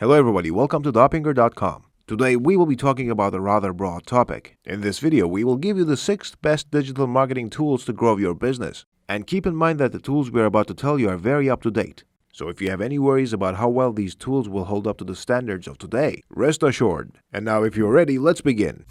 Hello everybody, welcome to Dopinger.com. Today we will be talking about a rather broad topic. In this video, we will give you the 6 best digital marketing tools to grow your business. And keep in mind that the tools we are about to tell you are very up to date. So if you have any worries about how well these tools will hold up to the standards of today, rest assured. And now if you're ready, let's begin.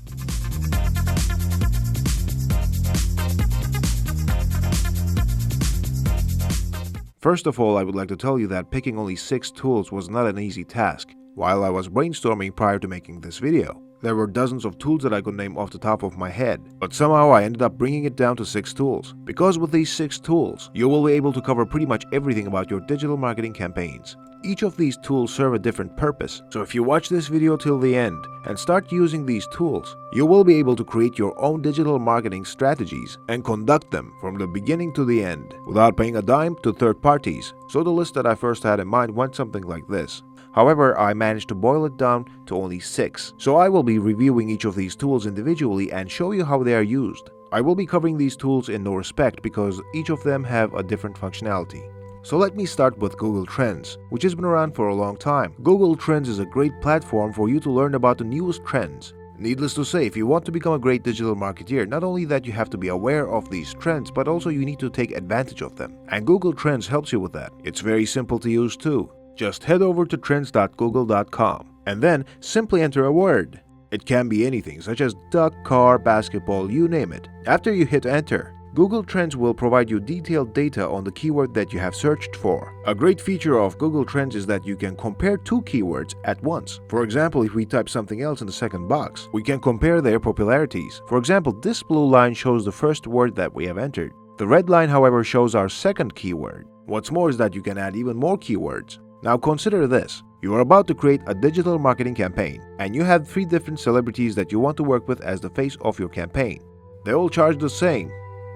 First of all, I would like to tell you that picking only 6 tools was not an easy task. While I was brainstorming prior to making this video, there were dozens of tools that I could name off the top of my head, but somehow I ended up bringing it down to 6 tools. Because with these 6 tools, you will be able to cover pretty much everything about your digital marketing campaigns. Each of these tools serve a different purpose, so if you watch this video till the end and start using these tools, you will be able to create your own digital marketing strategies and conduct them from the beginning to the end without paying a dime to third parties. So the list that I first had in mind went something like this. However, I managed to boil it down to only 6. So I will be reviewing each of these tools individually and show you how they are used. I will be covering these tools in no respect because each of them have a different functionality. So let me start with Google Trends, which has been around for a long time. Google Trends is a great platform for you to learn about the newest trends. Needless to say, if you want to become a great digital marketeer, not only that you have to be aware of these trends, but also you need to take advantage of them. And Google Trends helps you with that. It's very simple to use too. Just head over to trends.google.com and then simply enter a word. It can be anything, such as duck, car, basketball, you name it. After you hit enter, Google Trends will provide you detailed data on the keyword that you have searched for. A great feature of Google Trends is that you can compare two keywords at once. For example, if we type something else in the second box, we can compare their popularities. For example, this blue line shows the first word that we have entered. The red line, however, shows our second keyword. What's more is that you can add even more keywords. Now consider this. You are about to create a digital marketing campaign, and you have three different celebrities that you want to work with as the face of your campaign. They all charge the same,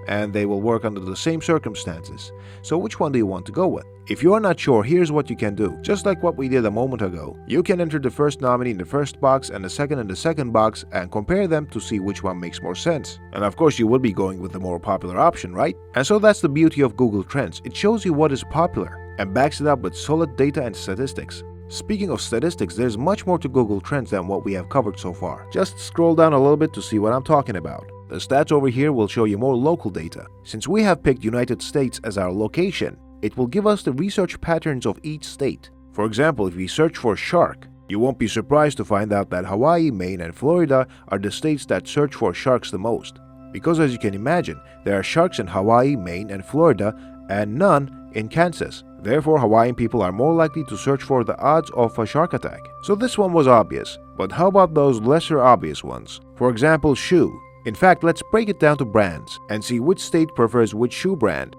and they will work under the same circumstances. So which one do you want to go with? If you are not sure, here's what you can do. Just like what we did a moment ago, you can enter the first nominee in the first box and the second in the second box and compare them to see which one makes more sense. And of course, you will be going with the more popular option, right? And so that's the beauty of Google Trends. It shows you what is popular and backs it up with solid data and statistics. Speaking of statistics, there's much more to Google Trends than what we have covered so far. Just scroll down a little bit to see what I'm talking about. The stats over here will show you more local data. Since we have picked United States as our location, it will give us the research patterns of each state. For example, if we search for shark, you won't be surprised to find out that Hawaii, Maine, and Florida are the states that search for sharks the most. Because as you can imagine, there are sharks in Hawaii, Maine, and Florida, and none in Kansas. Therefore, Hawaiian people are more likely to search for the odds of a shark attack. So this one was obvious. But how about those lesser obvious ones? For example, shoe. In fact, let's break it down to brands and see which state prefers which shoe brand.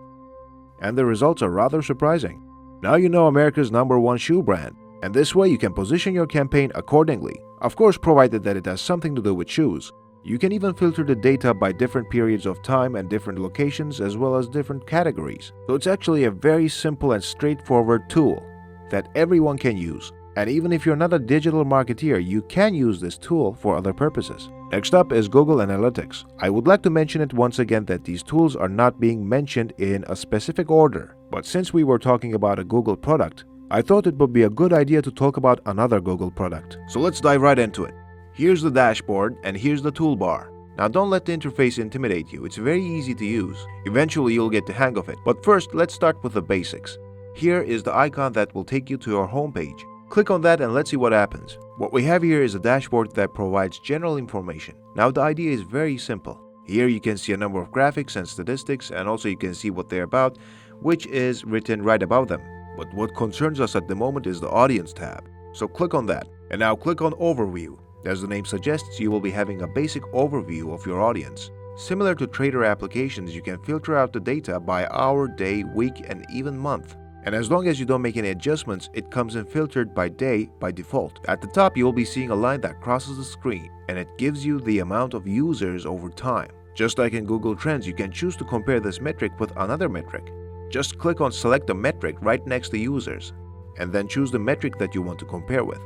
And the results are rather surprising. Now you know America's number one shoe brand, and this way you can position your campaign accordingly, of course provided that it has something to do with shoes. You can even filter the data by different periods of time and different locations as well as different categories. So it's actually a very simple and straightforward tool that everyone can use. And even if you're not a digital marketeer, you can use this tool for other purposes. Next up is Google Analytics. I would like to mention it once again that these tools are not being mentioned in a specific order, but since we were talking about a Google product, I thought it would be a good idea to talk about another Google product. So let's dive right into it. Here's the dashboard and here's the toolbar. Now don't let the interface intimidate you, it's very easy to use. Eventually you'll get the hang of it. But first, let's start with the basics. Here is the icon that will take you to your homepage. Click on that and let's see what happens. What we have here is a dashboard that provides general information. Now the idea is very simple. Here you can see a number of graphics and statistics and also you can see what they're about, which is written right above them. But what concerns us at the moment is the audience tab. So click on that. And now click on overview. As the name suggests, you will be having a basic overview of your audience. Similar to trader applications, you can filter out the data by hour, day, week, and even month. And as long as you don't make any adjustments, it comes in filtered by day by default. At the top, you will be seeing a line that crosses the screen, and it gives you the amount of users over time. Just like in Google Trends, you can choose to compare this metric with another metric. Just click on select a metric right next to users, and then choose the metric that you want to compare with.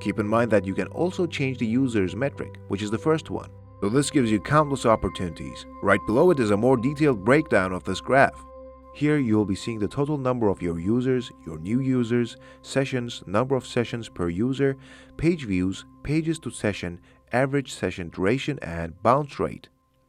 Keep in mind that you can also change the user's metric, which is the first one. So this gives you countless opportunities. Right below it is a more detailed breakdown of this graph. Here you'll be seeing the total number of your users, your new users, sessions, number of sessions per user, page views, pages to session, average session duration, and bounce rate.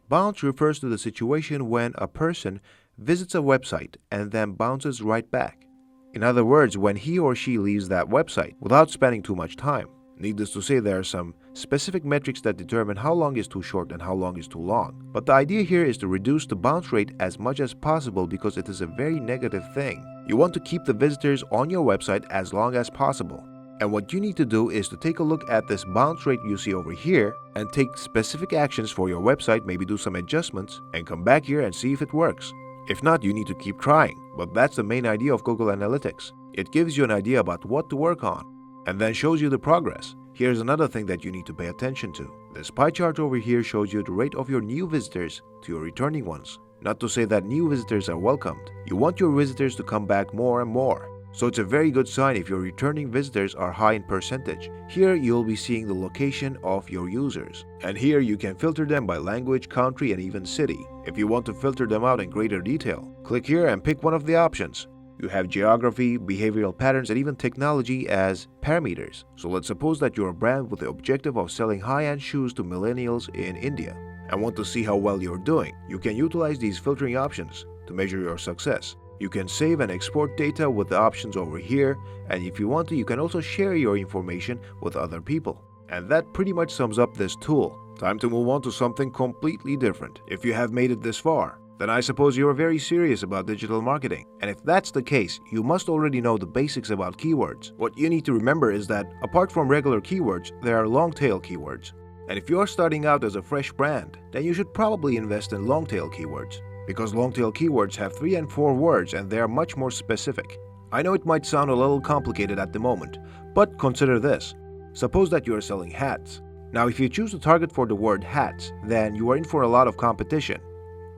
Bounce refers to the situation when a person visits a website and then bounces right back. In other words, when he or she leaves that website without spending too much time. Needless to say, there are some specific metrics that determine how long is too short and how long is too long. But the idea here is to reduce the bounce rate as much as possible because it is a very negative thing. You want to keep the visitors on your website as long as possible. And what you need to do is to take a look at this bounce rate you see over here and take specific actions for your website, maybe do some adjustments, and come back here and see if it works. If not, you need to keep trying. But that's the main idea of Google Analytics. It gives you an idea about what to work on and then shows you the progress. Here's another thing that you need to pay attention to. This pie chart over here shows you the rate of your new visitors to your returning ones. Not to say that new visitors are welcomed. You want your visitors to come back more and more. So it's a very good sign if your returning visitors are high in percentage. Here you'll be seeing the location of your users. And here you can filter them by language, country, and even city. If you want to filter them out in greater detail, click here and pick one of the options. You have geography, behavioral patterns, and even technology as parameters. So let's suppose that you're a brand with the objective of selling high-end shoes to millennials in India and want to see how well you're doing. You can utilize these filtering options to measure your success. You can save and export data with the options over here, and if you want to, you can also share your information with other people. And that pretty much sums up this tool. Time to move on to something completely different. If you have made it this far, then I suppose you are very serious about digital marketing. And if that's the case, you must already know the basics about keywords. What you need to remember is that, apart from regular keywords, there are long tail keywords. And if you're starting out as a fresh brand, then you should probably invest in long tail keywords. Because long tail keywords have 3 and 4 words and they are much more specific. I know it might sound a little complicated at the moment, but consider this. Suppose that you are selling hats. Now, if you choose to target for the word hats, then you are in for a lot of competition.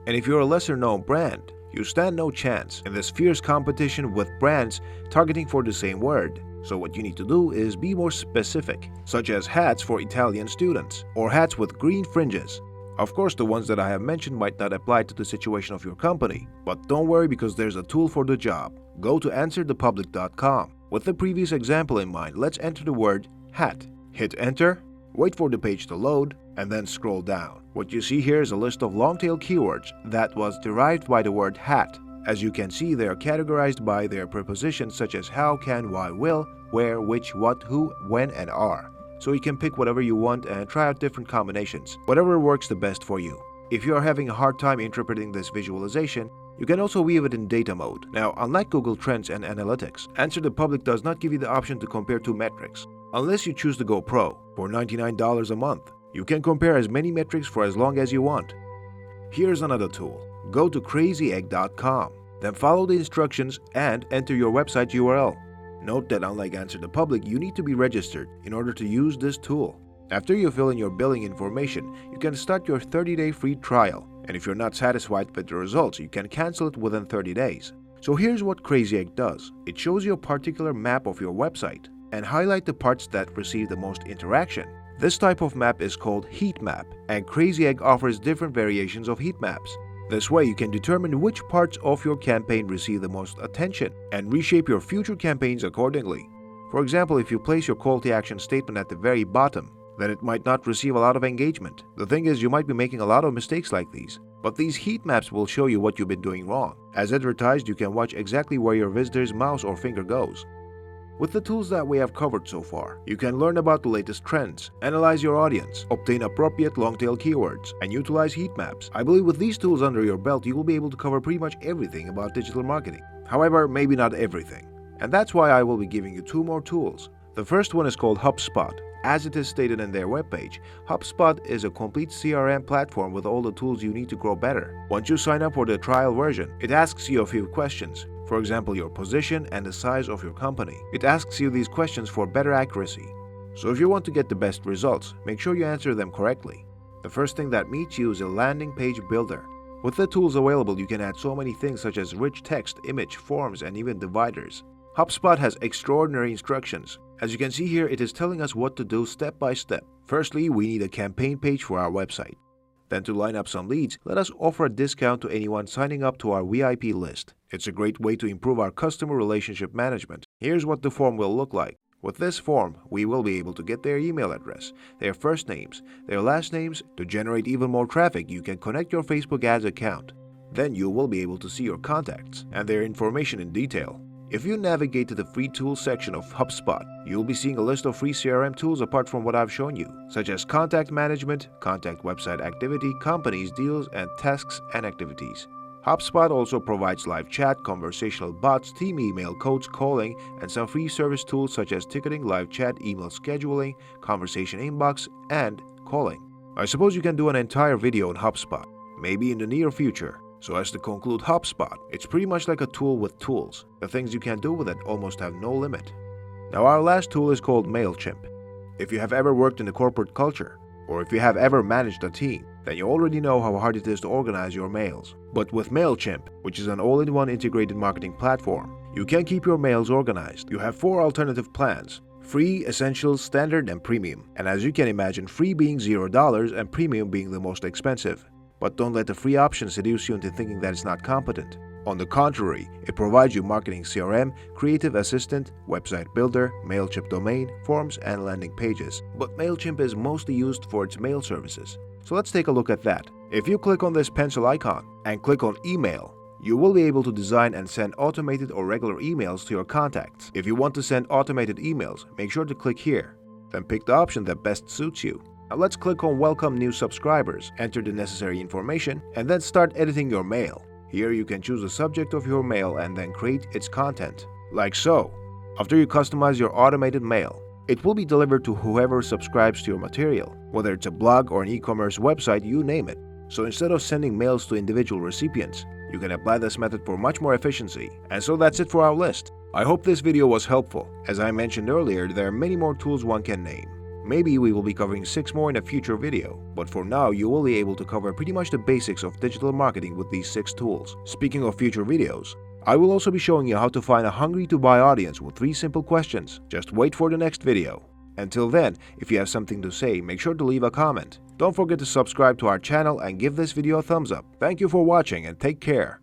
And if you're a lesser known brand, you stand no chance in this fierce competition with brands targeting for the same word. So what you need to do is be more specific, such as hats for Italian students, or hats with green fringes. Of course, the ones that I have mentioned might not apply to the situation of your company, but don't worry because there's a tool for the job. Go to answerthepublic.com. With the previous example in mind, let's enter the word hat. Hit enter, wait for the page to load, and then scroll down. What you see here is a list of long-tail keywords that was derived by the word hat. As you can see, they are categorized by their prepositions such as how, can, why, will, where, which, what, who, when, and are. So you can pick whatever you want and try out different combinations, whatever works the best for you. If you are having a hard time interpreting this visualization, you can also weave it in data mode. Now, unlike Google Trends and Analytics, Answer the Public does not give you the option to compare two metrics, unless you choose to go Pro for $99 a month. You can compare as many metrics for as long as you want. Here's another tool. Go to crazyegg.com, then follow the instructions and enter your website URL. Note that unlike Answer the Public, you need to be registered in order to use this tool. After you fill in your billing information, you can start your 30-day free trial. And if you're not satisfied with the results, you can cancel it within 30 days. So here's what Crazy Egg does. It shows you a particular map of your website and highlight the parts that receive the most interaction. This type of map is called heat map, and Crazy Egg offers different variations of heat maps. This way, you can determine which parts of your campaign receive the most attention and reshape your future campaigns accordingly. For example, if you place your call to action statement at the very bottom, then it might not receive a lot of engagement. The thing is, you might be making a lot of mistakes like these. But these heat maps will show you what you've been doing wrong. As advertised, you can watch exactly where your visitor's mouse or finger goes. With the tools that we have covered so far, you can learn about the latest trends, analyze your audience, obtain appropriate long-tail keywords, and utilize heat maps. I believe with these tools under your belt, you will be able to cover pretty much everything about digital marketing. However, maybe not everything. And that's why I will be giving you two more tools. The first one is called HubSpot. As it is stated in their webpage, HubSpot is a complete CRM platform with all the tools you need to grow better. Once you sign up for the trial version, it asks you a few questions, for example, your position and the size of your company. It asks you these questions for better accuracy. So if you want to get the best results, make sure you answer them correctly. The first thing that meets you is a landing page builder. With the tools available, you can add so many things such as rich text, image, forms, and even dividers. HubSpot has extraordinary instructions. As you can see here, it is telling us what to do step by step. Firstly, we need a campaign page for our website. Then to line up some leads, let us offer a discount to anyone signing up to our VIP list. It's a great way to improve our customer relationship management. Here's what the form will look like. With this form, we will be able to get their email address, their first names, their last names. To generate even more traffic, you can connect your Facebook ads account. Then you will be able to see your contacts and their information in detail. If you navigate to the free tools section of HubSpot, you'll be seeing a list of free CRM tools apart from what I've shown you, such as contact management, contact website activity, companies, deals, and tasks and activities. HubSpot also provides live chat, conversational bots, team email codes, calling, and some free service tools such as ticketing, live chat, email scheduling, conversation inbox, and calling. I suppose you can do an entire video on HubSpot, maybe in the near future. So as to conclude HubSpot, it's pretty much like a tool with tools. The things you can do with it almost have no limit. Now our last tool is called MailChimp. If you have ever worked in the corporate culture, or if you have ever managed a team, then you already know how hard it is to organize your mails. But with MailChimp, which is an all-in-one integrated marketing platform, you can keep your mails organized. You have four alternative plans. Free, Essentials, Standard, and Premium. And as you can imagine, free being $0 and Premium being the most expensive. But don't let the free option seduce you into thinking that it's not competent. On the contrary, it provides you marketing CRM, creative assistant, website builder, MailChimp domain, forms, and landing pages. But MailChimp is mostly used for its mail services. So let's take a look at that. If you click on this pencil icon and click on email, you will be able to design and send automated or regular emails to your contacts. If you want to send automated emails, make sure to click here. Then pick the option that best suits you. Now let's click on welcome new subscribers, enter the necessary information, and then start editing your mail. Here you can choose the subject of your mail and then create its content, like so. After you customize your automated mail, it will be delivered to whoever subscribes to your material, whether it's a blog or an e-commerce website, you name it. So instead of sending mails to individual recipients, you can apply this method for much more efficiency. And so that's it for our list. I hope this video was helpful. As I mentioned earlier, there are many more tools one can name. Maybe we will be covering 6 more in a future video, but for now you will be able to cover pretty much the basics of digital marketing with these 6 tools. Speaking of future videos, I will also be showing you how to find a hungry to buy audience with 3 simple questions. Just wait for the next video. Until then, if you have something to say, make sure to leave a comment. Don't forget to subscribe to our channel and give this video a thumbs up. Thank you for watching and take care.